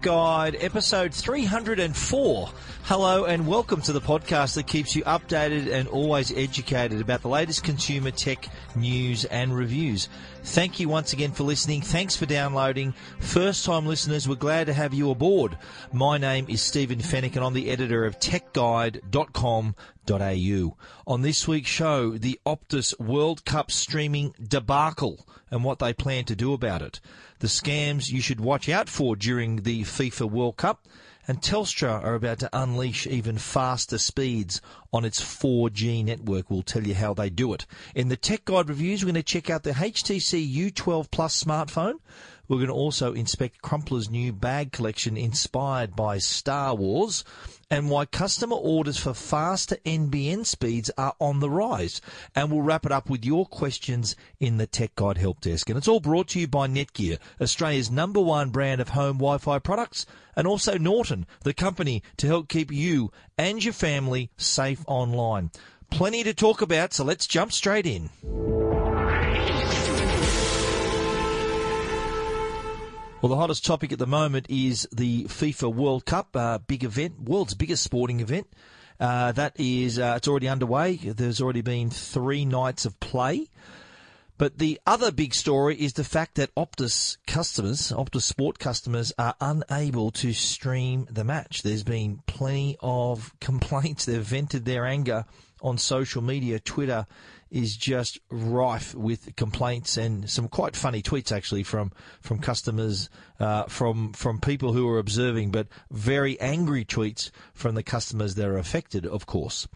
Guide, episode 304. Hello and welcome to the podcast that keeps you updated and always educated about the latest consumer tech news and reviews. Thank you once again for listening. Thanks for downloading. First time listeners, we're glad to have you aboard. My name is Stephen Fenech and I'm the editor of techguide.com.au. On this week's show, the Optus World Cup streaming debacle and what they plan to do about it. The scams you should watch out for during the FIFA World Cup and Telstra are about to unleash even faster speeds on its 4G network. We'll tell you how they do it. In the Tech Guide reviews, we're going to check out the HTC U12 Plus smartphone. We're going to also inspect Crumpler's new bag collection inspired by Star Wars and why customer orders for faster NBN speeds are on the rise. And we'll wrap it up with your questions in the Tech Guide Help Desk. And it's all brought to you by Netgear, Australia's number one brand of home Wi-Fi products, and also Norton, the company to help keep you and your family safe online. Plenty to talk about, so let's jump straight in. Well, the hottest topic at the moment is the FIFA World Cup, uh, big event, world's biggest sporting event. Uh, that is, uh, it's already underway. There's already been three nights of play. But the other big story is the fact that Optus customers, Optus Sport customers, are unable to stream the match. There's been plenty of complaints. They've vented their anger on social media, Twitter, is just rife with complaints and some quite funny tweets actually from from customers uh, from from people who are observing, but very angry tweets from the customers that are affected. Of course,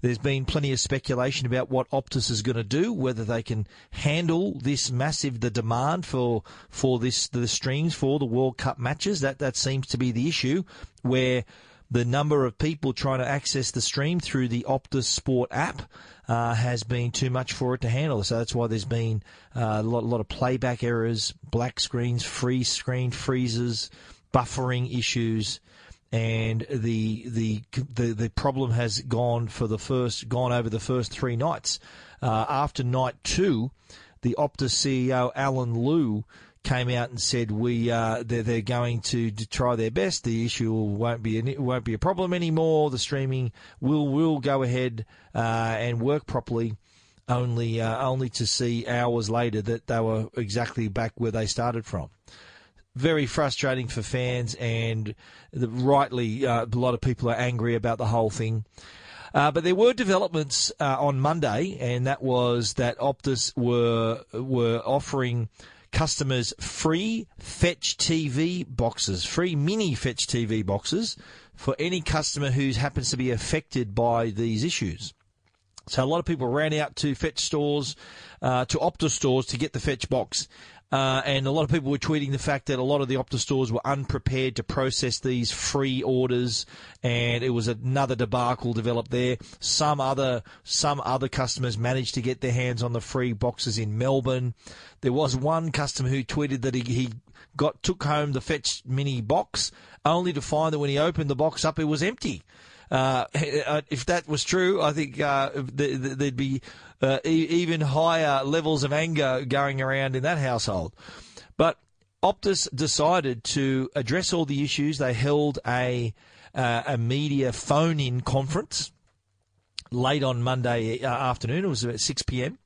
there's been plenty of speculation about what Optus is going to do, whether they can handle this massive the demand for for this the streams for the World Cup matches. That that seems to be the issue where the number of people trying to access the stream through the Optus Sport app uh, has been too much for it to handle. So that's why there's been uh, a, lot, a lot of playback errors, black screens, freeze screen freezes, buffering issues. And the, the the the problem has gone for the first gone over the first three nights. Uh, after night two, the Optus CEO Allen Lew came out and said we uh, they're, they're going to, try their best. The issue won't be an, won't be a problem anymore. The streaming will will go ahead uh, and work properly. Only uh, only to see hours later that they were exactly back where they started from. Very frustrating for fans, and the, rightly uh, a lot of people are angry about the whole thing. Uh, but there were developments uh, on Monday, and that was that Optus were were offering customers free Fetch TV boxes, free mini Fetch TV boxes for any customer who happens to be affected by these issues. So a lot of people ran out to Fetch stores, uh, to Optus stores to get the Fetch box. Uh, and a lot of people were tweeting the fact that a lot of the Optus stores were unprepared to process these free orders, and it was another debacle developed there. Some other some other customers managed to get their hands on the free boxes in Melbourne. There was one customer who tweeted that he, he got took home the Fetch Mini box, only to find that when he opened the box up, it was empty. Uh, if that was true, I think uh, there'd be uh, e- even higher levels of anger going around in that household. But Optus decided to address all the issues. They held a uh, a media phone-in conference late on Monday uh, afternoon. It was about six p.m.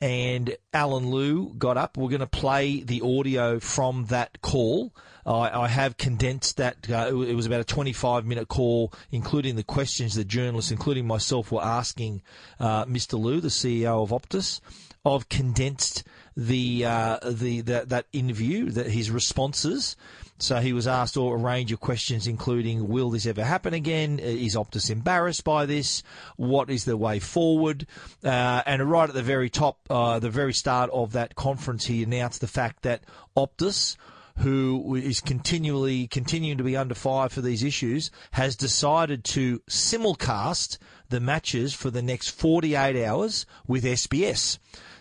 And Allen Lew got up. We're going to play the audio from that call. I, I have condensed that. Uh, it was about a 25 minute call, including the questions the journalists, including myself, were asking uh, Mr. Lew, the CEO of Optus. I've condensed the, uh, the, the that interview, that his responses, So he was asked all a range of questions, including Will this ever happen again? Is Optus embarrassed by this? What is the way forward? Uh, and right at the very top, uh, the very start of that conference, he announced the fact that Optus, who is continually continuing to be under fire for these issues, has decided to simulcast the matches for the next 48 hours with SBS.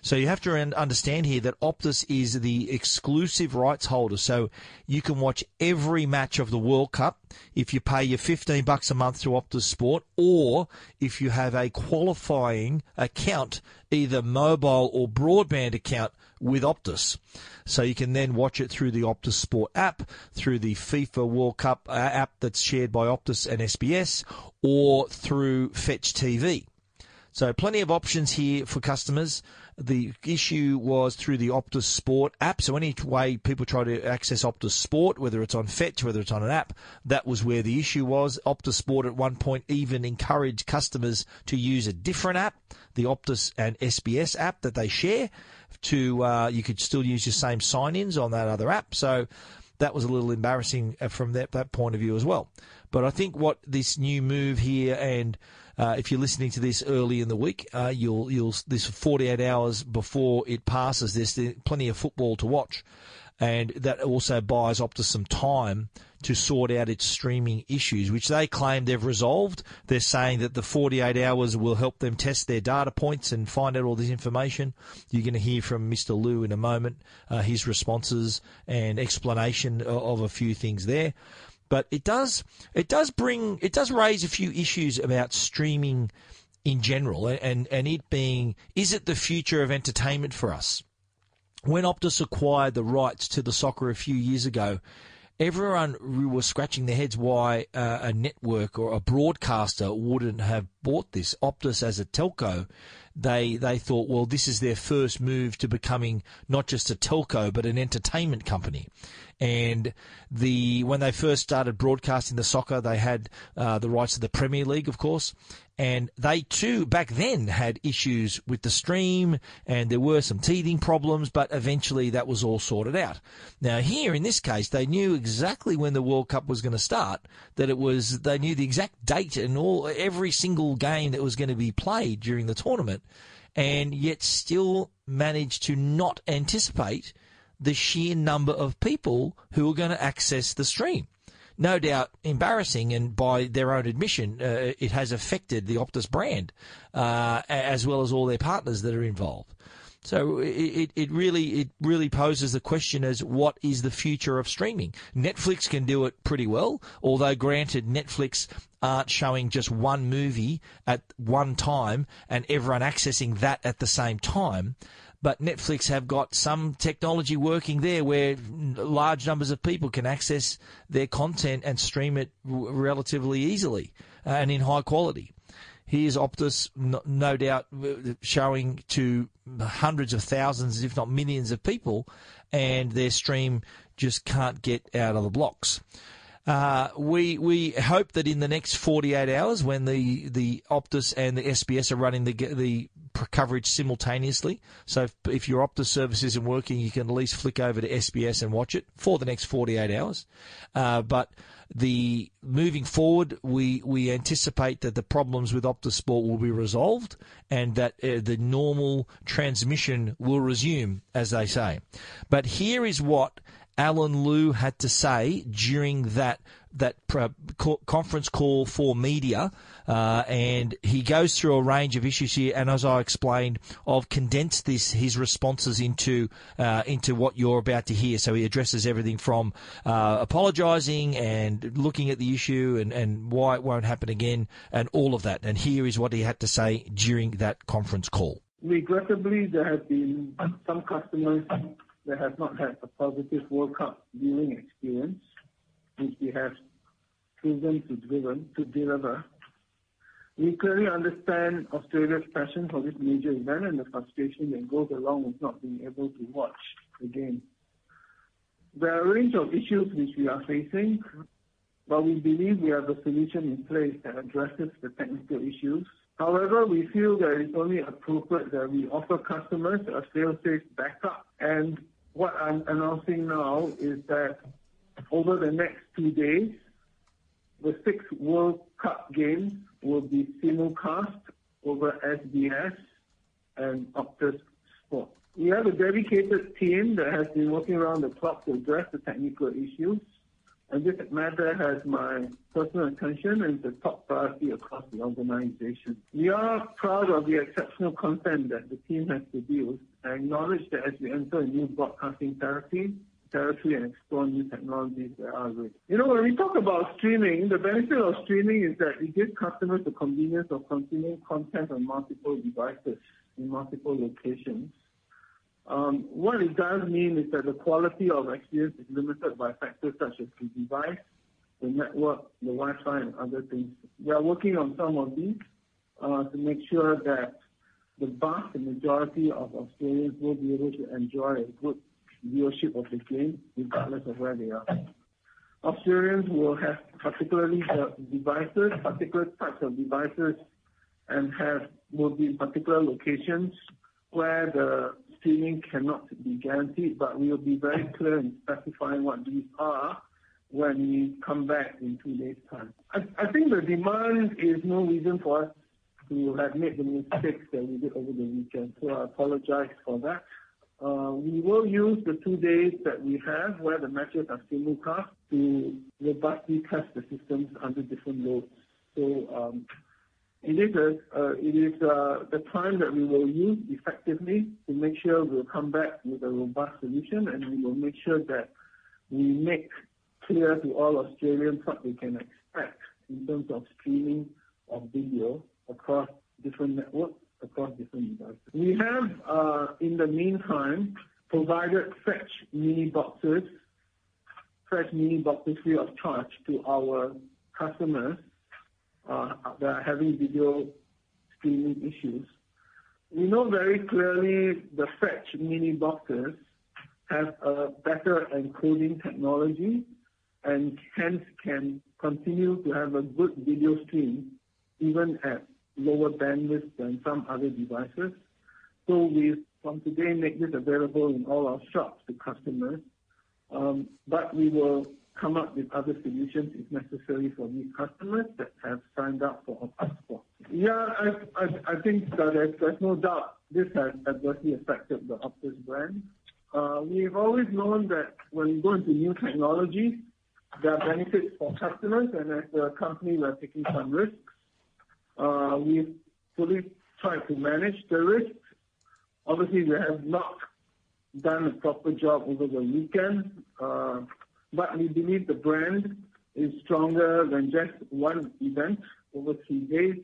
So you have to understand here that Optus is the exclusive rights holder. So you can watch every match of the World Cup if you pay your 15 bucks a month to Optus Sport or if you have a qualifying account, either mobile or broadband account with Optus. So you can then watch it through the Optus Sport app, through the FIFA World Cup uh, app that's shared by Optus and SBS, or through Fetch TV. So plenty of options here for customers. The issue was through the Optus Sport app. So any way people try to access Optus Sport, whether it's on Fetch, whether it's on an app, that was where the issue was. Optus Sport at one point even encouraged customers to use a different app, the Optus and SBS app that they share. To uh, you could still use your same sign-ins on that other app. So that was a little embarrassing uh, from that, that point of view as well. But I think what this new move here and uh, if you're listening to this early in the week, uh, you'll you'll this 48 hours before it passes. There's plenty of football to watch, and that also buys Optus some time to sort out its streaming issues, which they claim they've resolved. They're saying that the 48 hours will help them test their data points and find out all this information. You're going to hear from Mr. Lew in a moment, uh, his responses and explanation of a few things there but it does it does bring it does raise a few issues about streaming in general and and it being is it the future of entertainment for us? When Optus acquired the rights to the soccer a few years ago everyone was scratching their heads why uh, a network or a broadcaster wouldn't have bought this. Optus as a telco they they thought, well, this is their first move to becoming not just a telco but an entertainment company. And the when they first started broadcasting the soccer, they had uh, the rights of the Premier League, of course, and they too back then had issues with the stream, and there were some teething problems, but eventually that was all sorted out. Now here in this case, they knew exactly when the World Cup was going to start. That it was they knew the exact date and all every single game that was going to be played during the tournament, and yet still manage to not anticipate the sheer number of people who are going to access the stream. No doubt embarrassing, and by their own admission, uh, it has affected the Optus brand uh, as well as all their partners that are involved. So it, it really it really poses the question as what is the future of streaming? Netflix can do it pretty well, although granted Netflix aren't showing just one movie at one time and everyone accessing that at the same time but Netflix have got some technology working there where large numbers of people can access their content and stream it relatively easily uh, and in high quality. Here's Optus, no, doubt, uh, showing to hundreds of thousands, if not millions of people, and their stream just can't get out of the blocks. Uh, we we hope that in the next 48 hours, when the, the Optus and the SBS are running the the coverage simultaneously, so if, if your Optus service isn't working, you can at least flick over to SBS and watch it for the next 48 hours. Uh, but the moving forward, we we anticipate that the problems with Optus Sport will be resolved and that uh, the normal transmission will resume, as they say. But here is what Allen Lew had to say during that that conference call for media, uh, and he goes through a range of issues here. And as I explained, I've condensed this his responses into uh, into what you're about to hear. So he addresses everything from uh, apologising and looking at the issue and, and why it won't happen again, and all of that. And here is what he had to say during that conference call. Regrettably, there have been some customers that have not had a positive World Cup viewing experience, which we have proven to driven to deliver. We clearly understand Australia's passion for this major event and the frustration that goes along with not being able to watch the game. There are a range of issues which we are facing, but we believe we have a solution in place that addresses the technical issues However, we feel that it's only appropriate that we offer customers a fail-safe backup. And what I'm announcing now is that over the next two days, the six World Cup games will be simulcast over SBS and Optus Sport. We have a dedicated team that has been working around the clock to address the technical issues, and this matter has my personal attention and the top priority across the organization. We are proud of the exceptional content that the team has produced and acknowledge that as we enter a new broadcasting territory and explore new technologies that are. You know, when we talk about streaming, the benefit of streaming is that it gives customers the convenience of consuming content on multiple devices in multiple locations. Um, what it does mean is that the quality of experience is limited by factors such as the device, the network, the Wi-Fi, and other things. We are working on some of these uh, to make sure that the vast majority of Australians will be able to enjoy a good viewership of the game regardless of where they are. Australians will have particularly the devices, particular types of devices, and have will be in particular locations where the streaming cannot be guaranteed, but we will be very clear in specifying what these are when we come back in two days' time. I think the demand is no reason for us to have made the mistakes that we did over the weekend, so I apologize for that. Uh, we will use the two days that we have where the matches are simulcast to robustly test the systems under different loads. So um, it is uh, it is uh, the time that we will use effectively to make sure we'll come back with a robust solution, and we will make sure that we make clear to all Australians what they can expect in terms of streaming of video across different networks, across different devices. We have, uh, in the meantime, provided Fetch mini boxes, Fetch mini boxes free of charge to our customers uh, that are having video streaming issues. We know very clearly the Fetch mini boxes have a better encoding technology and hence can continue to have a good video stream even at lower bandwidth than some other devices. So we, from today, make this available in all our shops to customers. Um, but we will come up with other solutions if necessary for these customers that have signed up for a passport. Yeah, I think that there's no doubt this has adversely affected the Optus brand. Uh, we've always known that when we go into new technologies, there are benefits for customers, and as a company, we're taking some risks. Uh, we've fully tried to manage the risk. Obviously, we have not done a proper job over the weekend. Uh, but we believe the brand is stronger than just one event over three days.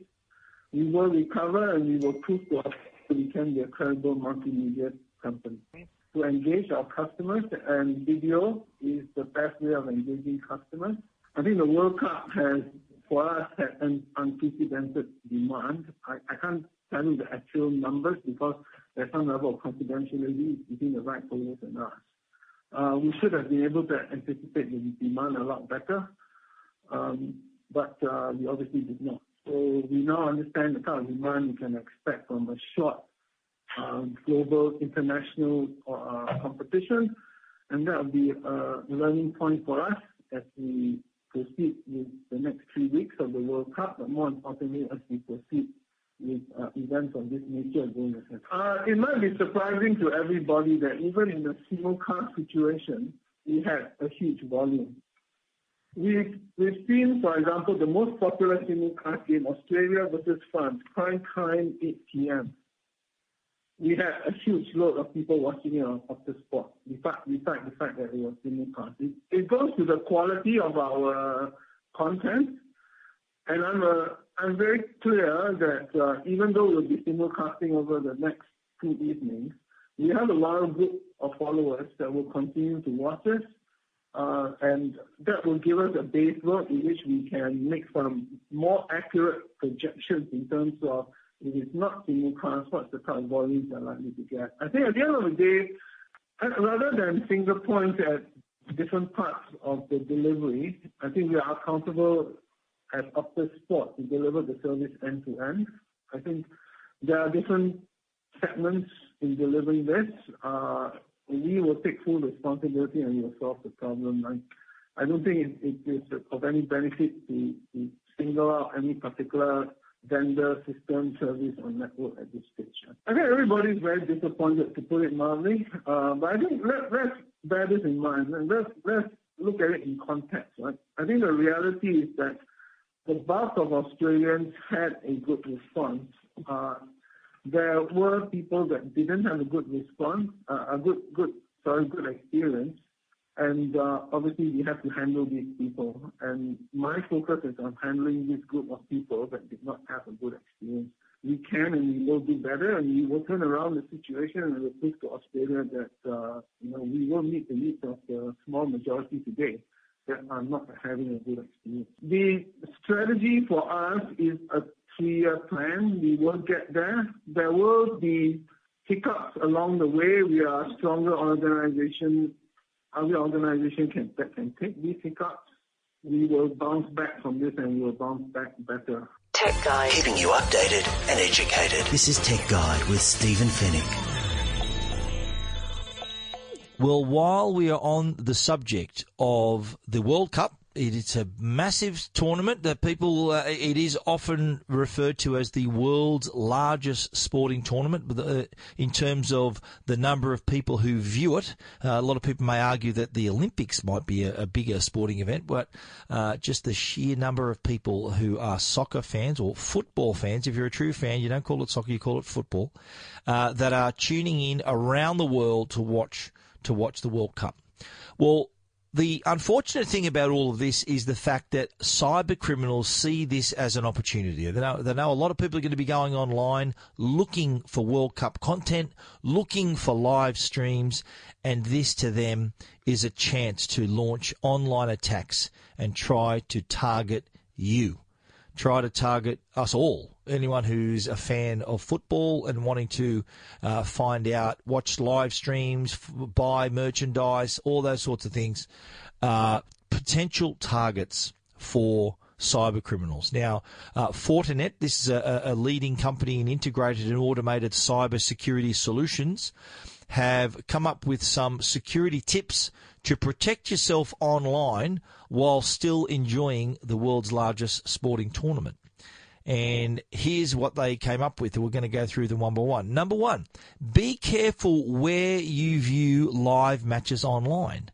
We will recover, and we will prove to us that we can be a credible multimedia company. To engage our customers, and video is the best way of engaging customers. I think the World Cup has, for us, an unprecedented demand. I can't tell you the actual numbers because there's some level of confidentiality between the rights holders and us. Uh, we should have been able to anticipate the demand a lot better, um, but uh, we obviously did not. So we now understand the kind of demand we can expect from a short um, global international uh, competition, and that will be a learning point for us as we proceed with the next three weeks of the World Cup, but more importantly, as we proceed with uh, events of this nature going ahead. Uh, it might be surprising to everybody that even in a simulcast situation, we had a huge volume. We've, we've seen, for example, the most popular simulcast game, Australia versus France, prime time 8 p.m. We had a huge load of people watching it on the spot, besides, besides the fact that it was simulcast. It, it goes to the quality of our content, and I'm a I'm very clear that uh, even though we'll be simulcasting over the next two evenings, we have a large group of followers that will continue to watch us, uh, and that will give us a base load in which we can make some more accurate projections in terms of if it's not simulcast, what's the kind of volumes they're likely to get. I think at the end of the day, uh, rather than finger point at different parts of the delivery, I think we are accountable at Optus Sport to deliver the service end to end. I think there are different segments in delivering this. Uh, we will take full responsibility and we will solve the problem. I don't think it, it is of any benefit to single out any particular vendor, system, service, or network at this stage. I think everybody is very disappointed, to put it mildly. Uh, but I think let, let's bear this in mind and let's, let's look at it in context, right? I think the reality is that the bulk of Australians had a good response. Uh, there were people that didn't have a good response, uh, a good, good, sorry, good experience. And uh, obviously, we have to handle these people. And my focus is on handling this group of people that did not have a good experience. We can and we will do better, and we will turn around the situation and we'll prove to Australia that uh, you know we will meet the needs of the small majority today that are not having a good experience. The strategy for us is a three-year plan. We will get there. There will be hiccups along the way. We are a stronger organization other organization can, can take these hiccups, we will bounce back from this and we will bounce back better. Tech Guide. Keeping you updated and educated. This is Tech Guide with Stephen Fenech. Well, while we are on the subject of the World Cup, it's a massive tournament that people, uh, it is often referred to as the world's largest sporting tournament uh, in terms of the number of people who view it. Uh, a lot of people may argue that the Olympics might be a, a bigger sporting event, but uh, just the sheer number of people who are soccer fans or football fans, if you're a true fan, you don't call it soccer, you call it football, uh, that are tuning in around the world to watch to watch the World Cup. Well, the unfortunate thing about all of this is the fact that cyber criminals see this as an opportunity. They know, they know a lot of people are going to be going online looking for World Cup content, looking for live streams, and this to them is a chance to launch online attacks and try to target you try to target us all. Anyone who's a fan of football and wanting to uh, find out, watch live streams, buy merchandise, all those sorts of things, uh, potential targets for cyber criminals. Now, uh, Fortinet, this is a, a, leading company in integrated and automated cyber security solutions, have come up with some security tips to protect yourself online while still enjoying the world's largest sporting tournament. And here's what they came up with. We're going to go through them one by one. Number one, be careful where you view live matches online.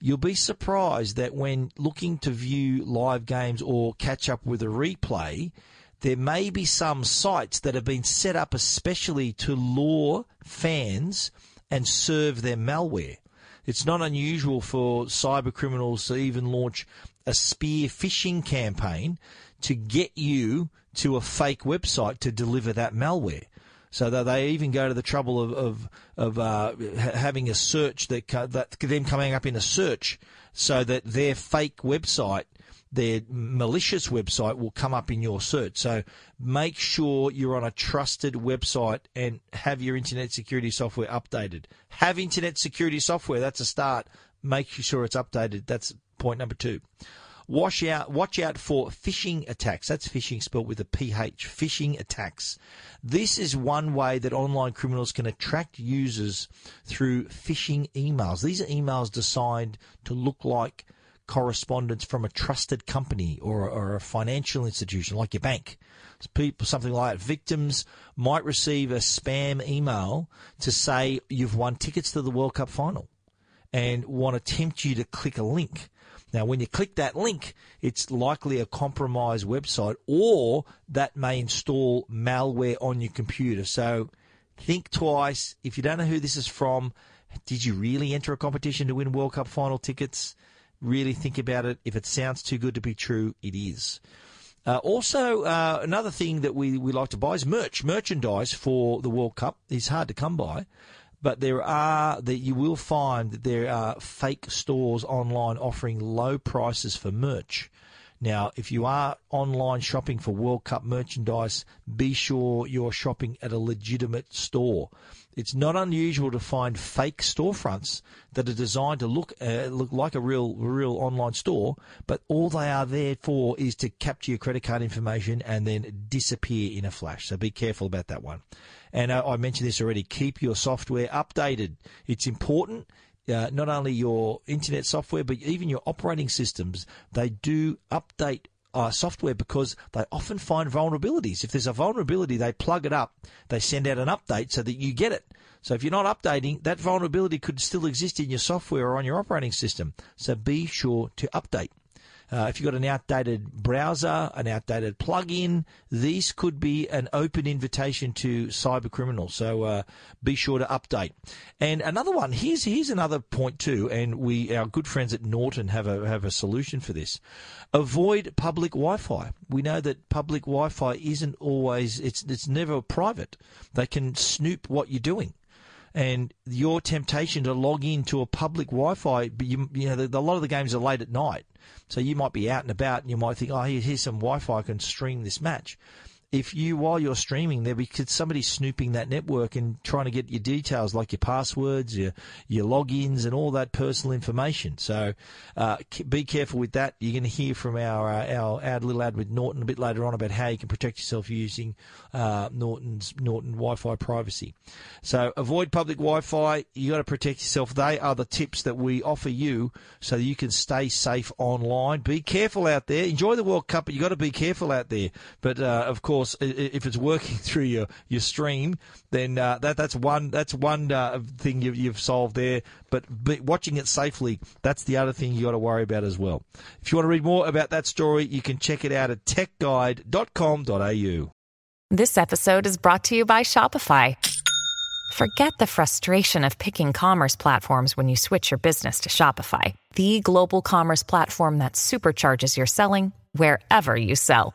You'll be surprised that when looking to view live games or catch up with a replay, there may be some sites that have been set up especially to lure fans and serve their malware. It's not unusual for cyber criminals to even launch a spear phishing campaign to get you to a fake website to deliver that malware. So that they even go to the trouble of of, of uh, having a search that that them coming up in a search, so that their fake website their malicious website will come up in your search. So make sure you're on a trusted website and have your internet security software updated. Have internet security software. That's a start. Make sure it's updated. That's point number two. Watch out, watch out for phishing attacks. That's phishing spelled with a PH. Phishing attacks. This is one way that online criminals can attract users through phishing emails. These are emails designed to look like correspondence from a trusted company or, or a financial institution like your bank. People, something like that. Victims might receive a spam email to say you've won tickets to the World Cup final and want to tempt you to click a link. Now, when you click that link, it's likely a compromised website or that may install malware on your computer. So think twice. If you don't know who this is from, did you really enter a competition to win World Cup final tickets? really think about it. If it sounds too good to be true, it is. Uh, also, uh, another thing that we, we like to buy is merch. Merchandise for the World Cup is hard to come by, but there are that you will find that there are fake stores online offering low prices for merch. Now, if you are online shopping for World Cup merchandise, be sure you're shopping at a legitimate store. It's not unusual to find fake storefronts that are designed to look uh, look like a real real online store, but all they are there for is to capture your credit card information and then disappear in a flash. So be careful about that one. And uh, I mentioned this already. Keep your software updated. It's important uh, not only your internet software, but even your operating systems. They do update uh, software because they often find vulnerabilities. If there's a vulnerability, they plug it up, they send out an update so that you get it. So if you're not updating, that vulnerability could still exist in your software or on your operating system. So be sure to update. Uh, if you've got an outdated browser, an outdated plugin, these could be an open invitation to cyber criminals. So uh, be sure to update. And another one, here's here's another point too, and we our good friends at Norton have a have a solution for this. Avoid public Wi-Fi. We know that public Wi-Fi isn't always it's it's never private. They can snoop what you're doing and your temptation to log into a public Wi-Fi, you, you know, the, a lot of the games are late at night. So you might be out and about and you might think, oh, here's some Wi-Fi, I can stream this match if you while you're streaming there because somebody's snooping that network and trying to get your details like your passwords your your logins and all that personal information. So uh, be careful with that. You're going to hear from our, uh, our our little ad with Norton a bit later on about how you can protect yourself using uh, Norton's Norton Wi-Fi privacy. So avoid public Wi-Fi. You got to protect yourself. They are the tips that we offer you so you can stay safe online. Be careful out there. Enjoy the World Cup but you got to be careful out there. But uh, of course course, if it's working through your, your stream, then uh, that that's one that's one uh, thing you've, you've solved there. But, but watching it safely, that's the other thing you got to worry about as well. If you want to read more about that story, you can check it out at techguide.com.au. This episode is brought to you by Shopify. Forget the frustration of picking commerce platforms when you switch your business to Shopify, the global commerce platform that supercharges your selling wherever you sell.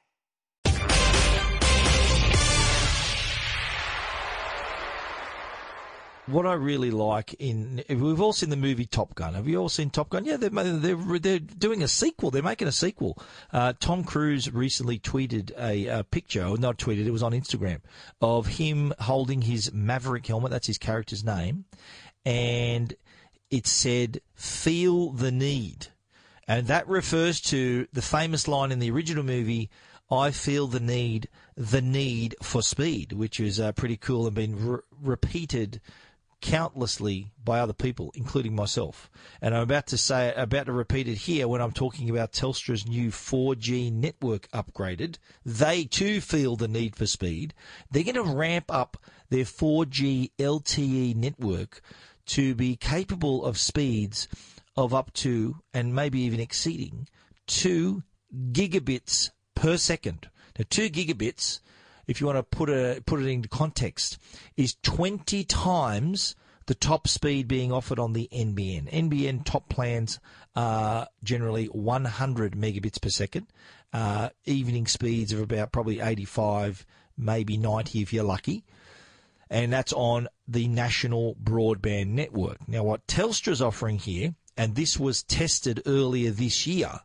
What I really like in we've all seen the movie Top Gun. Have you all seen Top Gun? Yeah, they're they're, they're doing a sequel. They're making a sequel. Uh, Tom Cruise recently tweeted a, a, picture, or not tweeted, it was on Instagram, of him holding his Maverick helmet. That's his character's name, and it said "Feel the need," and that refers to the famous line in the original movie. I feel the need, the need for speed, which is uh, pretty cool and been re- repeated countlessly by other people, including myself. And I'm about to say, about to repeat it here when I'm talking about Telstra's new 4G network upgraded. They too feel the need for speed. They're going to ramp up their 4G LTE network to be capable of speeds of up to, and maybe even exceeding, 2 gigabits per second. Now, 2 gigabits if you want to put a put it into context, is 20 times the top speed being offered on the NBN. NBN top plans are generally 100 megabits per second. Uh, evening speeds of about probably 85, maybe 90 if you're lucky. And that's on the national broadband network. Now, what Telstra's offering here, and this was tested earlier this year,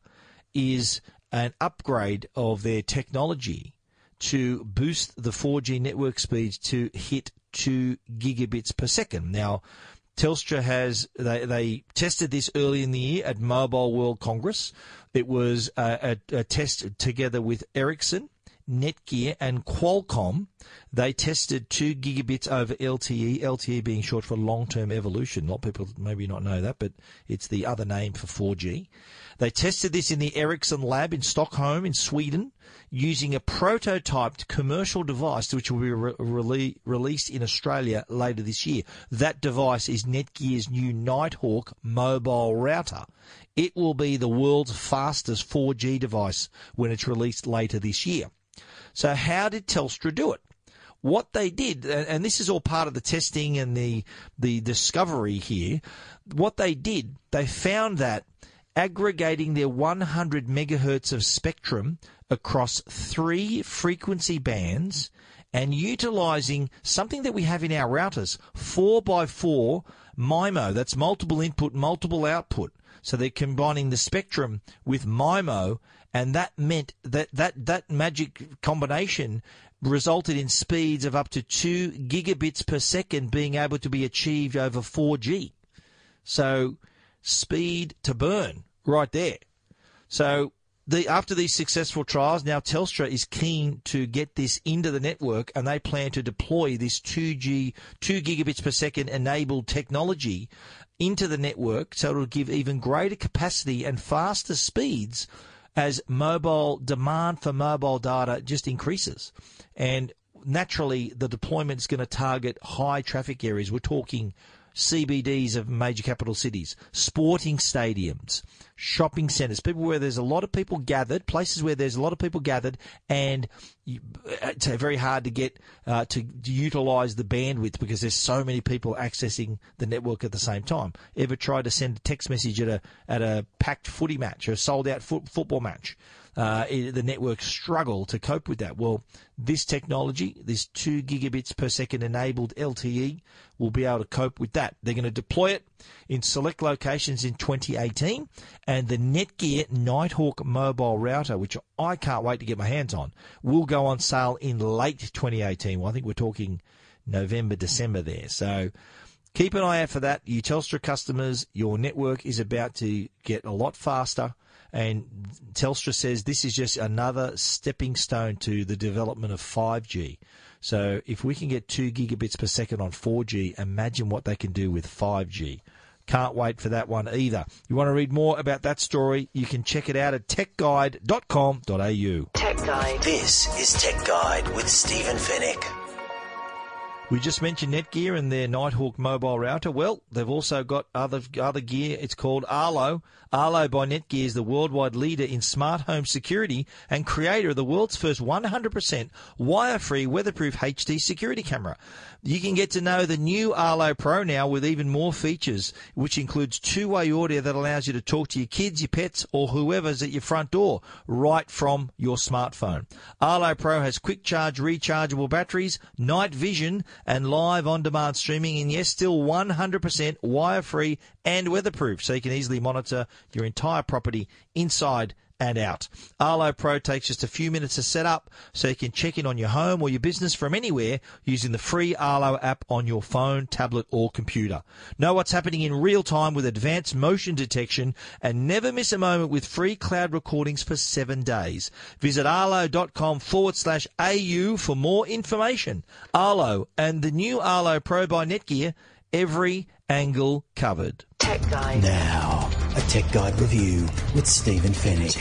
is an upgrade of their technology to boost the 4G network speeds to hit 2 gigabits per second. Now, Telstra has they, they tested this early in the year at Mobile World Congress. It was a, a, a test together with Ericsson, Netgear, and Qualcomm. They tested two gigabits over LTE. LTE being short for long-term evolution. A lot of people maybe not know that, but it's the other name for 4G. They tested this in the Ericsson lab in Stockholm in Sweden using a prototyped commercial device which will be re- released in Australia later this year. That device is Netgear's new Nighthawk mobile router. It will be the world's fastest 4G device when it's released later this year. So how did Telstra do it? What they did, and this is all part of the testing and the the discovery here. What they did, they found that aggregating their 100 megahertz of spectrum across three frequency bands and utilizing something that we have in our routers 4x4 MIMO. That's multiple input, multiple output. So they're combining the spectrum with MIMO, and that meant that that, that magic combination resulted in speeds of up to 2 gigabits per second being able to be achieved over 4G. So speed to burn right there. So the, after these successful trials, now Telstra is keen to get this into the network and they plan to deploy this 2G, 2 gigabits per second enabled technology into the network so it'll give even greater capacity and faster speeds as mobile demand for mobile data just increases. And naturally, the deployment is going to target high traffic areas. We're talking CBDs of major capital cities, sporting stadiums, shopping centres, people where there's a lot of people gathered, places where there's a lot of people gathered, and it's very hard to get uh, to, to utilise the bandwidth because there's so many people accessing the network at the same time. Ever tried to send a text message at a at a packed footy match or a sold out football match? Uh, the network struggle to cope with that. Well, this technology, this 2 gigabits per second enabled LTE, will be able to cope with that. They're going to deploy it in select locations in 2018, and the Netgear Nighthawk mobile router, which I can't wait to get my hands on, will go on sale in late 2018. Well, I think we're talking November, December there. So keep an eye out for that. You Telstra customers, your network is about to get a lot faster and Telstra says this is just another stepping stone to the development of 5G. So if we can get 2 gigabits per second on 4G, imagine what they can do with 5G. Can't wait for that one either. You want to read more about that story? You can check it out at techguide.com.au. Tech Guide. This is Tech Guide with Stephen Fenech. We just mentioned Netgear and their Nighthawk mobile router. Well, they've also got other other gear. It's called Arlo. Arlo by Netgear is the worldwide leader in smart home security and creator of the world's first 100% wire-free weatherproof HD security camera. You can get to know the new Arlo Pro now with even more features, which includes two-way audio that allows you to talk to your kids, your pets, or whoever's at your front door right from your smartphone. Arlo Pro has quick charge rechargeable batteries, night vision, and live on-demand streaming, and yes, still 100% wire-free and weatherproof, so you can easily monitor your entire property inside and out. Arlo Pro takes just a few minutes to set up so you can check in on your home or your business from anywhere using the free Arlo app on your phone, tablet or computer. Know what's happening in real time with advanced motion detection and never miss a moment with free cloud recordings for seven days. Visit arlo.com forward slash AU for more information. Arlo and the new Arlo Pro by Netgear, every angle covered. Tech Guide. Now, a Tech Guide review with Stephen Fenech.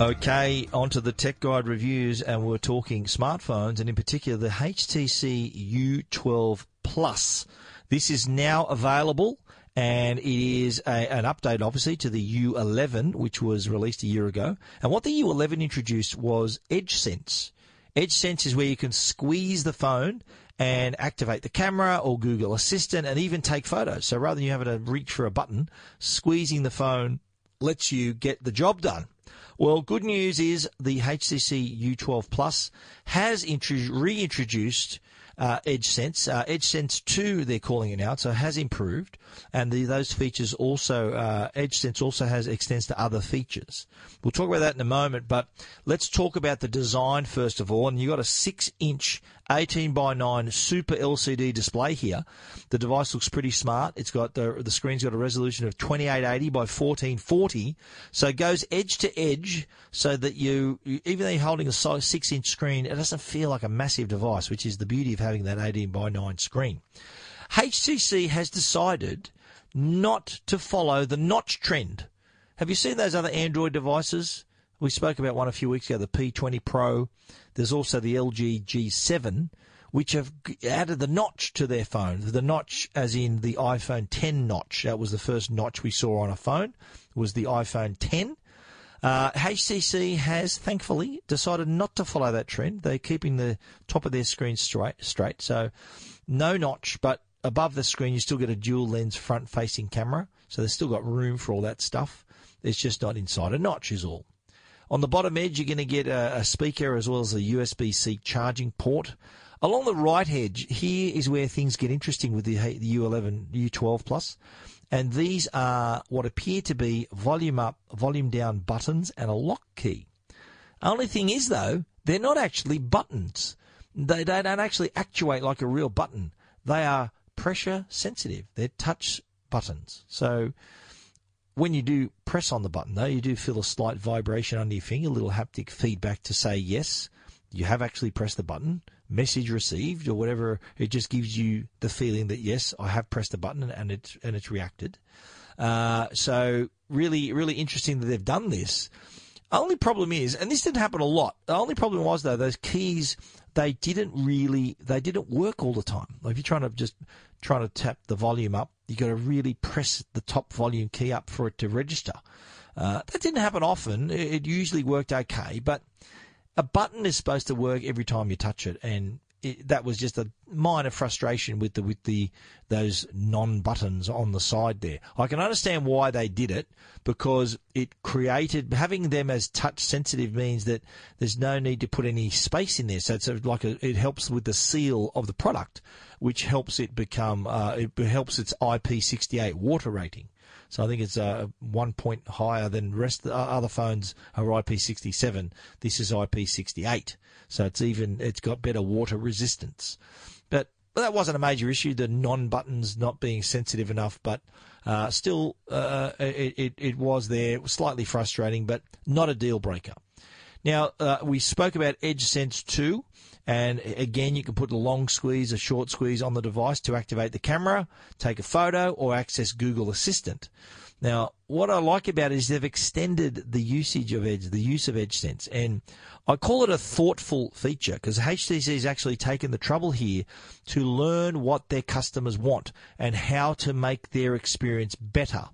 Okay, on to the Tech Guide reviews, and we're talking smartphones, and in particular the HTC U12 Plus. This is now available, and it is a, an update, obviously, to the U11, which was released a year ago. And what the U11 introduced was Edge Sense. Edge Sense is where you can squeeze the phone and activate the camera or Google Assistant and even take photos. So rather than you having to reach for a button, squeezing the phone lets you get the job done. Well, good news is the HTC U12 Plus has reintroduced uh, EdgeSense. Uh, EdgeSense 2, they're calling it now, so it has improved. And the, those features also, uh, EdgeSense also has extends to other features. We'll talk about that in a moment, but let's talk about the design first of all. And you've got a 6 inch 18 by 9 super LCD display here. The device looks pretty smart. It's got the, the screen's got a resolution of 2880 by 1440. So it goes edge to edge so that you, even though you're holding a 6 inch screen, it doesn't feel like a massive device, which is the beauty of having that 18 by 9 screen. HTC has decided not to follow the notch trend. Have you seen those other Android devices? We spoke about one a few weeks ago, the P20 Pro. There's also the LG G7, which have added the notch to their phone. The notch, as in the iPhone 10 notch. That was the first notch we saw on a phone. Was the iPhone 10. Uh, HTC has thankfully decided not to follow that trend. They're keeping the top of their screen straight, straight. So no notch, but above the screen you still get a dual lens front facing camera. So they've still got room for all that stuff. It's just not inside a notch is all. On the bottom edge, you're going to get a, a speaker as well as a USB-C charging port. Along the right edge, here is where things get interesting with the, the U11, U12 Plus. And these are what appear to be volume up, volume down buttons and a lock key. Only thing is though, they're not actually buttons. They, they don't actually actuate like a real button. they are pressure sensitive. They're touch buttons. So when you do press on the button, though, you do feel a slight vibration under your finger, a little haptic feedback to say yes, you have actually pressed the button, message received, or whatever. It just gives you the feeling that yes, I have pressed the button and it's and it's reacted. Uh, so really, really interesting that they've done this. Only problem is, and this didn't happen a lot. The only problem was though those keys they didn't really they didn't work all the time. Like if you're trying to just trying to tap the volume up, you got to really press the top volume key up for it to register. Uh, that didn't happen often. It, it usually worked okay, but a button is supposed to work every time you touch it, and it, that was just a minor frustration with the with the those non buttons on the side there. I can understand why they did it because it created having them as touch sensitive means that there's no need to put any space in there. So it's like a, it helps with the seal of the product, which helps it become uh, it helps its IP68 water rating. So I think it's uh, one point higher than rest uh, other phones are IP67. This is IP68. So it's even it's got better water resistance. But well, that wasn't a major issue. The non-buttons not being sensitive enough, but uh, still uh, it, it, it was there. It was slightly frustrating, but not a deal breaker. Now uh, we spoke about Edge Sense 2. And again, you can put a long squeeze, a short squeeze on the device to activate the camera, take a photo, or access Google Assistant. Now, what I like about it is they've extended the usage of Edge, the use of Edge Sense, and I call it a thoughtful feature because HTC has actually taken the trouble here to learn what their customers want and how to make their experience better.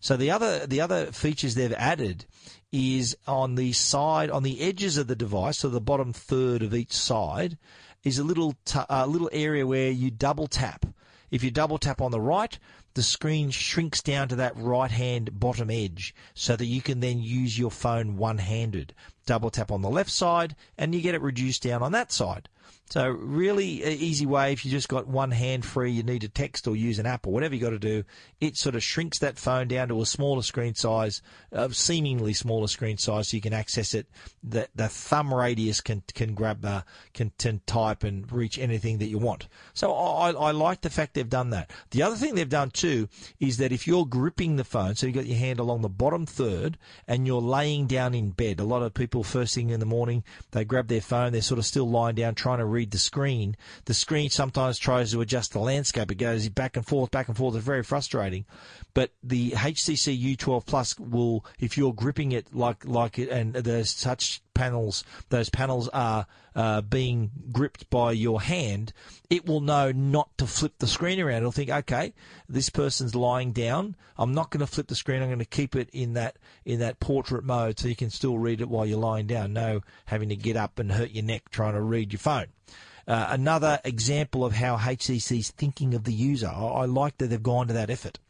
So the other the other features they've added is on the side on the edges of the device, so the bottom third of each side, is a little t- a little area where you double tap. If you double tap on the right, the screen shrinks down to that right hand bottom edge so that you can then use your phone one handed. Double tap on the left side and you get it reduced down on that side. So really easy way if you just got one hand free, you need to text or use an app or whatever you got to do. It sort of shrinks that phone down to a smaller screen size, a seemingly smaller screen size, so you can access it. The, the thumb radius can can grab, uh, can, can type and reach anything that you want. So I, I like the fact they've done that. The other thing they've done too is that if you're gripping the phone, so you've got your hand along the bottom third, and you're laying down in bed. A lot of people first thing in the morning they grab their phone, they're sort of still lying down trying to read the screen. The screen sometimes tries to adjust the landscape. It goes back and forth, back and forth. It's very frustrating. But the HTC U12 Plus will, if you're gripping it like like it, and there's touch panels, those panels are uh, being gripped by your hand, it will know not to flip the screen around. It'll think, okay, this person's lying down. I'm not going to flip the screen. I'm going to keep it in that in that portrait mode, so you can still read it while you're lying down. No having to get up and hurt your neck trying to read your phone. Uh, another example of how HTC's thinking of the user. I, I, like that they've gone to that effort.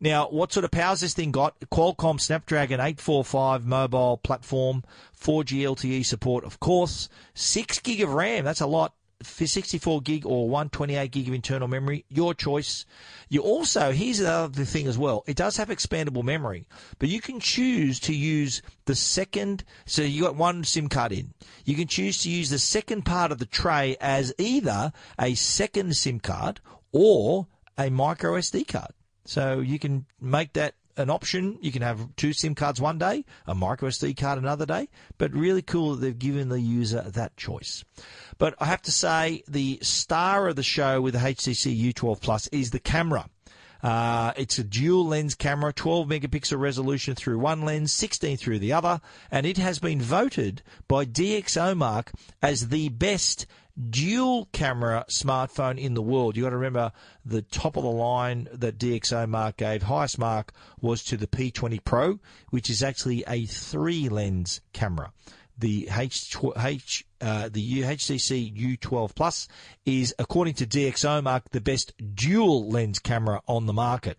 Now, what sort of powers this thing got? Qualcomm Snapdragon 845 mobile platform, 4G LTE support, of course, 6 gig of RAM, that's a lot, 64 gig or 128 gig of internal memory, your choice. You also, here's the other thing as well, it does have expandable memory, but you can choose to use the second, so you got one SIM card in. You can choose to use the second part of the tray as either a second SIM card or a micro SD card. So you can make that an option. You can have two SIM cards one day, a micro SD card another day, but really cool that they've given the user that choice. But I have to say, the star of the show with the HTC U12 Plus is the camera. Uh, it's a dual lens camera, 12 megapixel resolution through one lens, 16 through the other, and it has been voted by DxOMark as the best dual camera smartphone in the world. You've got to remember the top of the line that DxOMark gave highest mark was to the P20 Pro, which is actually a three lens camera. The H, H uh, the HTC U12 Plus is, according to DxOMark, the best dual lens camera on the market.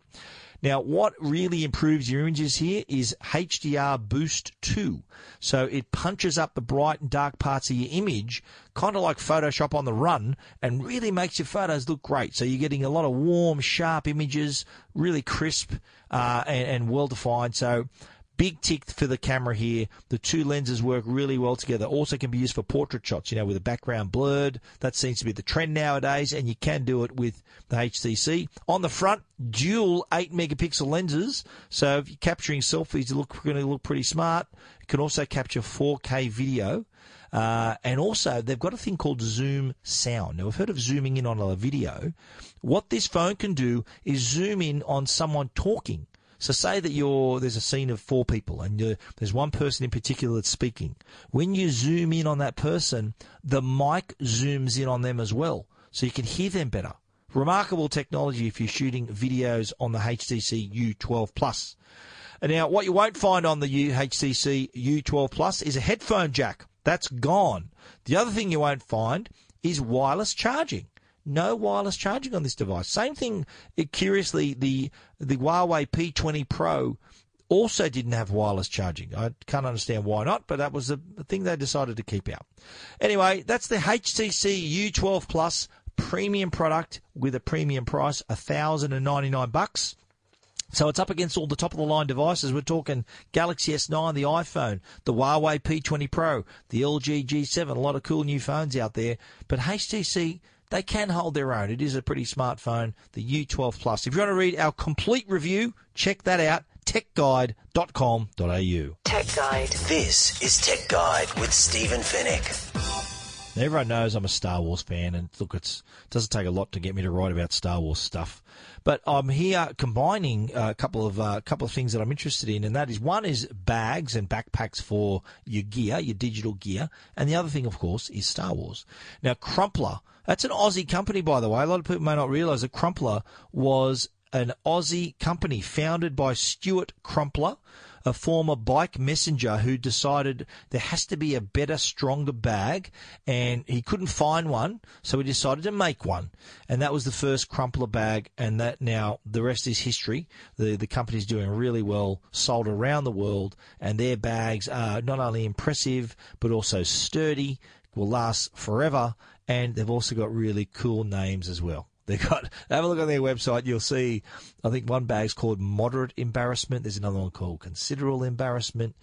Now, what really improves your images here is HDR Boost 2. So it punches up the bright and dark parts of your image, kind of like Photoshop on the run, and really makes your photos look great. So you're getting a lot of warm, sharp images, really crisp uh, and, and well defined. So Big tick for the camera here. The two lenses work really well together. Also can be used for portrait shots, you know, with the background blurred. That seems to be the trend nowadays, and you can do it with the HTC. On the front, dual 8 megapixel lenses. So if you're capturing selfies, you look going to look pretty smart. It can also capture 4K video. Uh, and also, they've got a thing called Zoom Sound. Now, we've heard of zooming in on a video. What this phone can do is zoom in on someone talking. So say that you're there's a scene of four people and there's one person in particular that's speaking. When you zoom in on that person, the mic zooms in on them as well, so you can hear them better. Remarkable technology if you're shooting videos on the HTC U12 Plus. And now, what you won't find on the HTC U12 Plus is a headphone jack. That's gone. The other thing you won't find is wireless charging no wireless charging on this device. Same thing, curiously, the the Huawei P20 Pro also didn't have wireless charging. I can't understand why not, but that was the thing they decided to keep out. Anyway, that's the HTC U12 Plus premium product with a premium price, thousand and ninety nine bucks. So it's up against all the top of the line devices. We're talking Galaxy S9, the iPhone, the Huawei P20 Pro, the LG G7, a lot of cool new phones out there. But HTC they can hold their own. It is a pretty smartphone, the U12 Plus. If you want to read our complete review, check that out techguide.com.au. Tech Guide. This is Tech Guide with Stephen Fenech. Everyone knows I'm a Star Wars fan, and look, it doesn't take a lot to get me to write about Star Wars stuff. But I'm here combining a couple of uh, couple of things that I'm interested in, and that is one is bags and backpacks for your gear, your digital gear, and the other thing, of course, is Star Wars. Now, Crumpler, that's an Aussie company, by the way. A lot of people may not realise that Crumpler was an Aussie company founded by Stuart Crumpler a former bike messenger who decided there has to be a better, stronger bag, and he couldn't find one, so he decided to make one, and that was the first crumpler bag, and that now the rest is history. The the company's doing really well, sold around the world, and their bags are not only impressive but also sturdy, will last forever, and they've also got really cool names as well. They got have a look on their website. You'll see. I think one bag's called moderate embarrassment. There's another one called considerable embarrassment.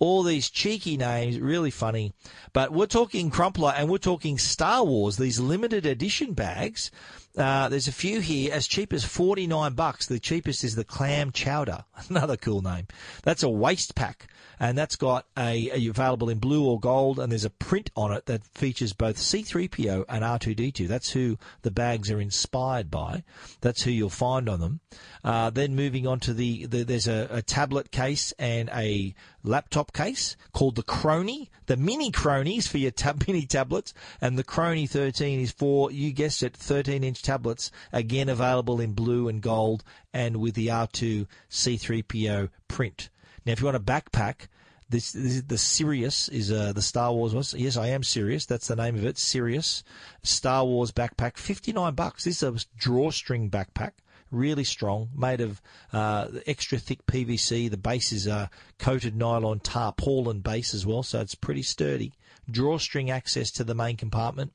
All these cheeky names, really funny. But we're talking Crumpler and we're talking Star Wars. These limited edition bags. Uh, there's a few here as cheap as 49 bucks. The cheapest is the clam chowder. Another cool name. That's a waste pack and that's got a, a, available in blue or gold, and there's a print on it that features both C3PO and R2D2. That's who the bags are inspired by. That's who you'll find on them. Uh, then moving on to the, the there's a, a, tablet case and a laptop case called the Crony. The mini Cronies for your tab, mini tablets, and the Crony 13 is for you guessed it, 13 inch tablets. Again available in blue and gold, and with the R2 C3PO print. Now, if you want a backpack, this, this the Sirius is uh, the Star Wars one. Yes, I am serious. That's the name of it. Sirius Star Wars backpack, fifty nine bucks. This is a drawstring backpack, really strong, made of uh, extra thick PVC. The base is a coated nylon tarpaulin base as well, so it's pretty sturdy. Drawstring access to the main compartment.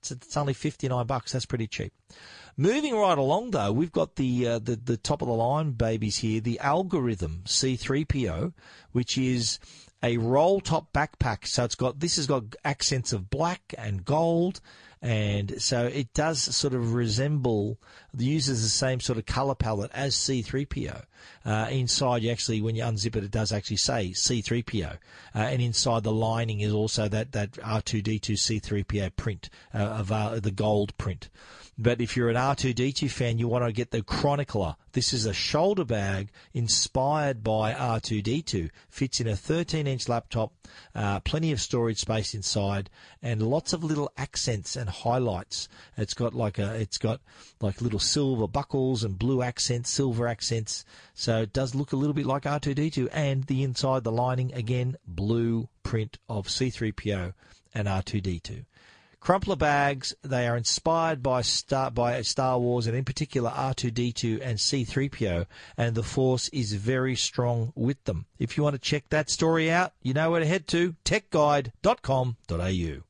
It's, it's only fifty nine bucks. That's pretty cheap. Moving right along, though, we've got the, uh, the the top of the line babies here, the Algorithm C3PO, which is a roll top backpack. So it's got this has got accents of black and gold, and so it does sort of resemble uses the same sort of color palette as C3PO. Uh, inside, you actually when you unzip it, it does actually say C3PO, uh, and inside the lining is also that that R2D2 C3PO print uh, of uh, the gold print. But if you're an R2D2 fan, you want to get the Chronicler. This is a shoulder bag inspired by R2D2. Fits in a 13 inch laptop, uh, plenty of storage space inside, and lots of little accents and highlights. It's got like a, it's got like little silver buckles and blue accents, silver accents. So it does look a little bit like R2D2. And the inside, the lining, again, blue print of C3PO and R2D2. Crumpler bags, they are inspired by Star, by Star Wars and in particular R2D2 and C3PO, and the Force is very strong with them. If you want to check that story out, you know where to head to techguide.com.au.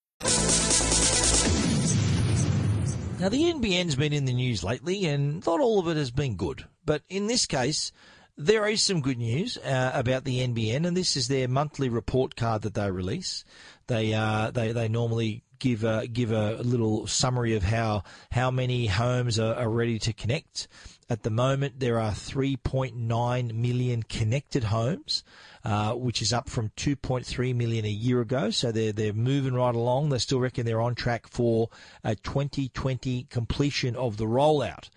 Now, the NBN's been in the news lately, and not all of it has been good. But in this case, there is some good news uh, about the NBN, and this is their monthly report card that they release. They uh, they they normally give a, give a little summary of how how many homes are, are ready to connect. At the moment, there are 3.9 million connected homes, uh, which is up from 2.3 million a year ago. So they're they're moving right along. They still reckon they're on track for a 2020 completion of the rollout.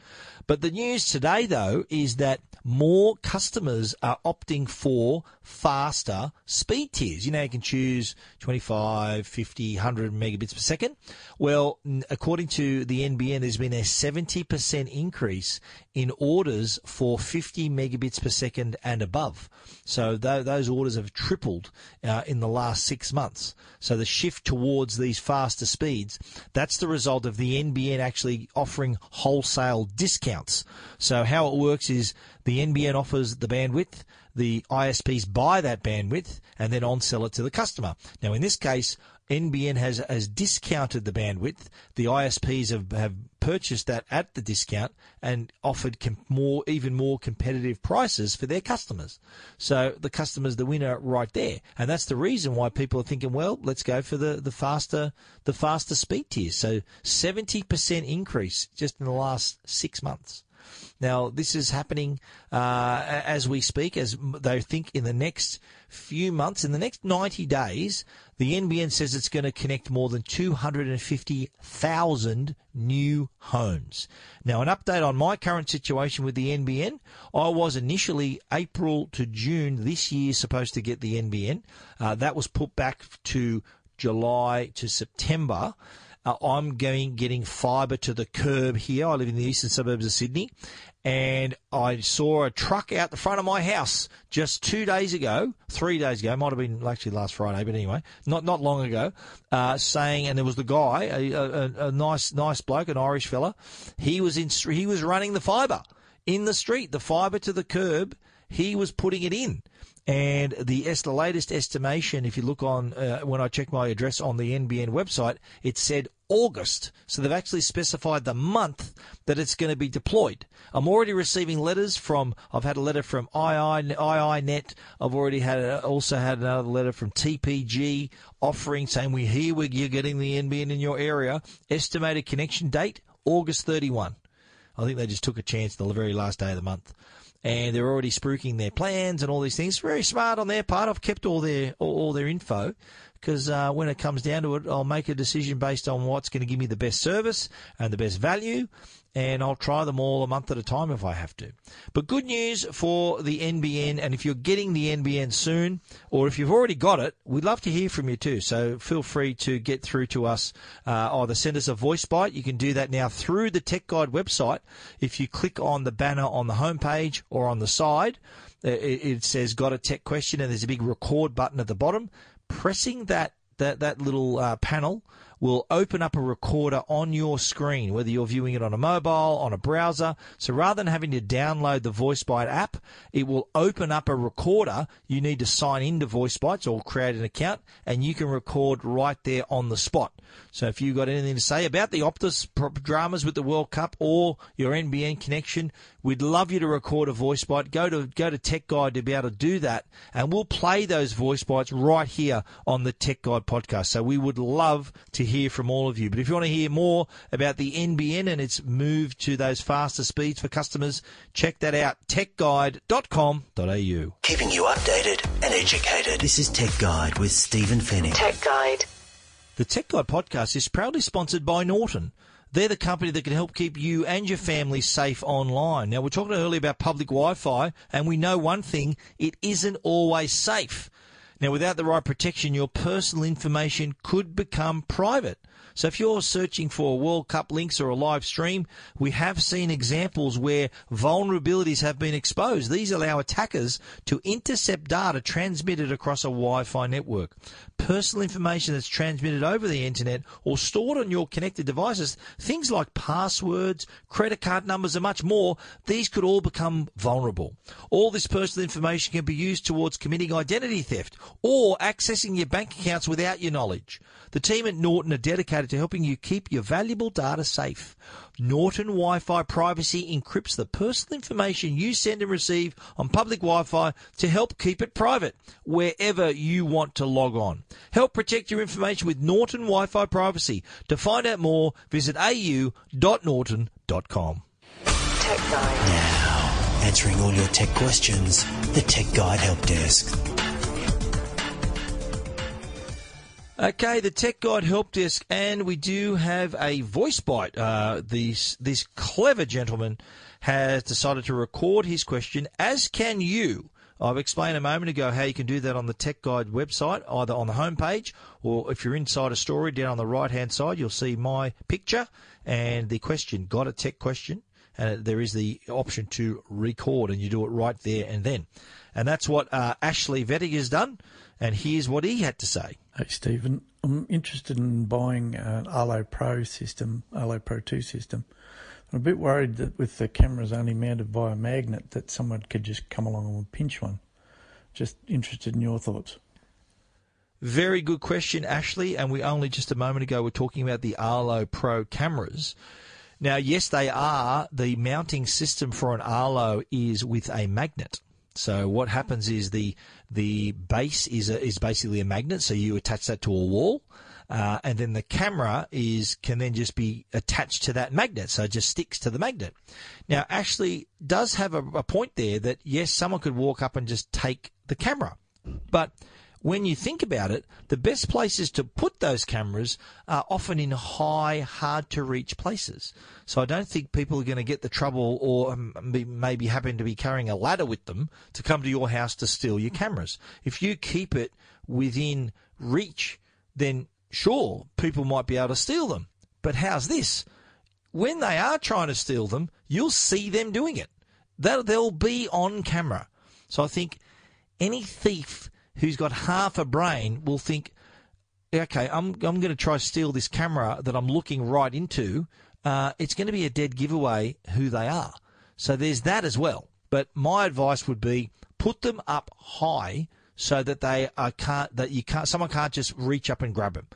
But the news today, though, is that more customers are opting for faster speed tiers. You know, you can choose 25, 50, 100 megabits per second. Well, according to the NBN, there's been a 70% increase in orders for 50 megabits per second and above. So th- those orders have tripled uh, in the last six months. So the shift towards these faster speeds, that's the result of the NBN actually offering wholesale discounts. So how it works is the NBN offers the bandwidth, the ISPs buy that bandwidth, and then on sell it to the customer. Now in this case, NBN has, has discounted the bandwidth. The ISPs have, have purchased that at the discount and offered com- more, even more competitive prices for their customers. So the customer's the winner right there. And that's the reason why people are thinking, well, let's go for the, the faster, the faster speed tiers. So 70% increase just in the last six months. Now, this is happening uh, as we speak, as they think in the next few months, in the next 90 days, the NBN says it's going to connect more than 250,000 new homes. Now, an update on my current situation with the NBN. I was initially April to June this year supposed to get the NBN. Uh, that was put back to July to September. Uh, I'm going getting fibre to the curb here. I live in the eastern suburbs of Sydney, and I saw a truck out the front of my house just two days ago, three days ago, might have been actually last Friday, but anyway, not not long ago, uh, saying, and there was the guy, a, a, a, nice nice bloke, an Irish fella, he was in he was running the fibre in the street, the fibre to the curb, he was putting it in. And the, the latest estimation, if you look on uh, when I checked my address on the NBN website, it said August. So they've actually specified the month that it's going to be deployed. I'm already receiving letters from. I've had a letter from II, iiNet. I've already had a, also had another letter from TPG offering saying we hear we, you're getting the NBN in your area. Estimated connection date August 31. I think they just took a chance the very last day of the month and they're already spruiking their plans and all these things. Very smart on their part. I've kept all their all, all their info because uh, when it comes down to it, I'll make a decision based on what's going to give me the best service and the best value, and I'll try them all a month at a time if I have to. But good news for the NBN, and if you're getting the NBN soon, or if you've already got it, we'd love to hear from you too. So feel free to get through to us, uh, either send us a voice bite. You can do that now through the Tech Guide website. If you click on the banner on the homepage or on the side, it, says "Got a Tech Question," and there's a big record button at the bottom pressing that that that little uh, panel will open up a recorder on your screen, whether you're viewing it on a mobile, on a browser. So rather than having to download the VoiceBite app, it will open up a recorder. You need to sign into VoiceBites or create an account, and you can record right there on the spot. So if you've got anything to say about the Optus dramas with the World Cup or your NBN connection, we'd love you to record a voice bite. Go to go to Tech Guide to be able to do that, and we'll play those voice bites right here on the Tech Guide podcast. So we would love to hear from all of you. But if you want to hear more about the NBN and its move to those faster speeds for customers, check that out. techguide.com.au. Keeping you updated and educated. This is Tech Guide with Stephen Fenech. Tech Guide. The Tech Guide podcast is proudly sponsored by Norton. They're the company that can help keep you and your family safe online. Now, we're talking earlier about public Wi Fi, and we know one thing it isn't always safe. Now, without the right protection, your personal information could become private. So if you're searching for World Cup links or a live stream, we have seen examples where vulnerabilities have been exposed. These allow attackers to intercept data transmitted across a Wi-Fi network. Personal information that's transmitted over the internet or stored on your connected devices, things like passwords, credit card numbers and much more, these could all become vulnerable. All this personal information can be used towards committing identity theft or accessing your bank accounts without your knowledge. The team at Norton are dedicated to helping you keep your valuable data safe. Norton Wi-Fi Privacy encrypts the personal information you send and receive on public Wi-Fi to help keep it private wherever you want to log on. Help protect your information with Norton Wi-Fi Privacy. To find out more, visit au.norton.com. Tech Guide. Now, answering all your tech questions, the Tech Guide Help Desk. Okay, the Tech Guide Help Desk, and we do have a voice bite. Uh, this this clever gentleman has decided to record his question, as can you. I've explained a moment ago how you can do that on the Tech Guide website, either on the homepage or if you're inside a story down on the right hand side, you'll see my picture and the question. Got a tech question? And there is the option to record, and you do it right there and then. And that's what uh, Ashley Vettig has done. And here's what he had to say. Hey, Stephen. I'm interested in buying an Arlo Pro system, Arlo Pro 2 system. I'm a bit worried that with the cameras only mounted by a magnet that someone could just come along and pinch one. Just interested in your thoughts. Very good question, Ashley. And we only just a moment ago were talking about the Arlo Pro cameras. Now, yes, they are. The mounting system for an Arlo is with a magnet. So what happens is the the base is a, is basically a magnet. So you attach that to a wall, uh, and then the camera is can then just be attached to that magnet. So it just sticks to the magnet. Now, Ashley does have a, a point there that yes, someone could walk up and just take the camera, but when you think about it, the best places to put those cameras are often in high, hard to reach places. So I don't think people are going to get the trouble or um, maybe happen to be carrying a ladder with them to come to your house to steal your cameras. If you keep it within reach, then sure, people might be able to steal them. But how's this? When they are trying to steal them, you'll see them doing it. They'll, they'll be on camera. So I think any thief who's got half a brain will think, okay, I'm, I'm going to try steal this camera that I'm looking right into. Uh, it's going to be a dead giveaway who they are. So there's that as well. But my advice would be put them up high so that they are can't that you can't someone can't just reach up and grab them.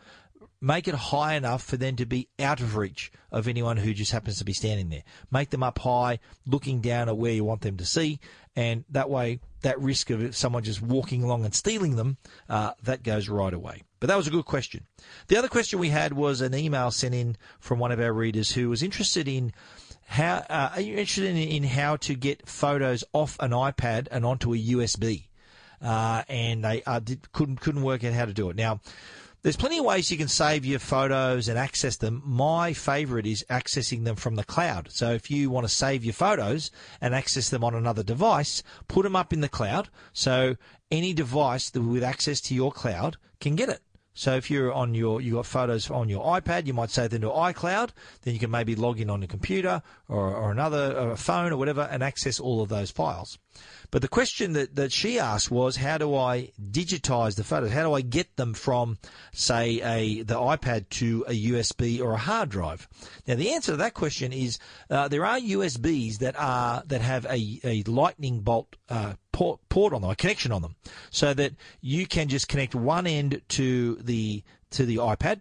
Make it high enough for them to be out of reach of anyone who just happens to be standing there. Make them up high, looking down at where you want them to see, and that way that risk of someone just walking along and stealing them, uh, that goes right away. But that was a good question. The other question we had was an email sent in from one of our readers who was interested in how uh, are you interested in, how to get photos off an iPad and onto a USB? Uh, and they uh, did, couldn't couldn't work out how to do it. Now, there's plenty of ways you can save your photos and access them. My favorite is accessing them from the cloud. So if you want to save your photos and access them on another device, put them up in the cloud. So any device with access to your cloud can get it. So if you're on your you got photos on your iPad, you might save them to iCloud. Then you can maybe log in on a computer or, or another uh, phone or whatever and access all of those files. But the question that, that she asked was, how do I digitize the photos? How do I get them from, say, a the iPad to a USB or a hard drive? Now, the answer to that question is uh, there are USBs that are that have a, a lightning bolt uh, port, port on them, a connection on them, so that you can just connect one end to the to the iPad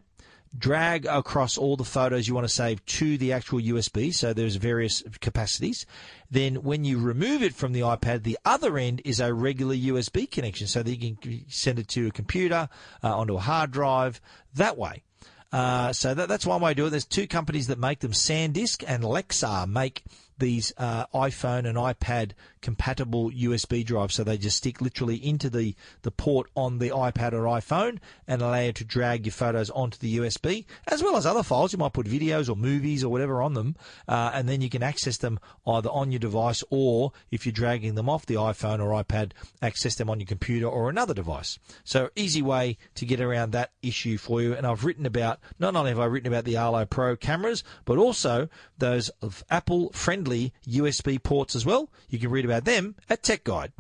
drag across all the photos you want to save to the actual USB. So there's various capacities. Then when you remove it from the iPad, the other end is a regular USB connection so that you can send it to a computer, uh, onto a hard drive that way. Uh, so that, that's one way to do it. There's two companies that make them. SanDisk and Lexar make these uh, iPhone and iPad compatible USB drive. So they just stick literally into the, the port on the iPad or iPhone and allow you to drag your photos onto the USB, as well as other files. You might put videos or movies or whatever on them, uh, and then you can access them either on your device or if you're dragging them off the iPhone or iPad, access them on your computer or another device. So easy way to get around that issue for you. And I've written about, not only have I written about the Arlo Pro cameras, but also those of Apple friendly USB ports as well. You can read about them at Tech Guide.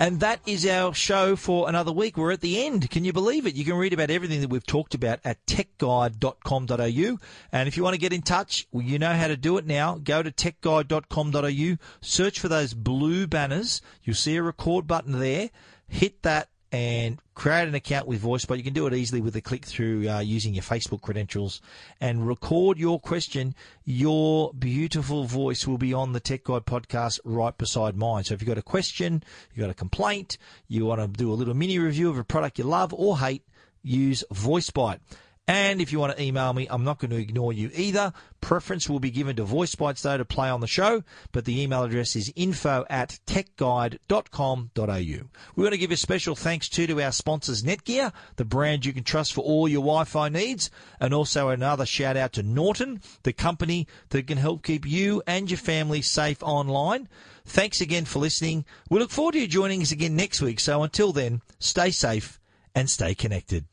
And that is our show for another week. We're at the end. Can you believe it? You can read about everything that we've talked about at techguide.com.au. And if you want to get in touch, well, you know how to do it now. Go to techguide.com.au, search for those blue banners. You'll see a record button there. Hit that and create an account with VoiceBite. You can do it easily with a click through uh, using your Facebook credentials and record your question. Your beautiful voice will be on the Tech Guide podcast right beside mine. So if you've got a question, you've got a complaint, you want to do a little mini review of a product you love or hate, use VoiceBite. And if you want to email me, I'm not going to ignore you either. Preference will be given to voice bites though to play on the show, but the email address is info at techguide.com.au. We want to give a special thanks too to our sponsors Netgear, the brand you can trust for all your Wi-Fi needs, and also another shout out to Norton, the company that can help keep you and your family safe online. Thanks again for listening. We look forward to you joining us again next week. So until then, stay safe and stay connected.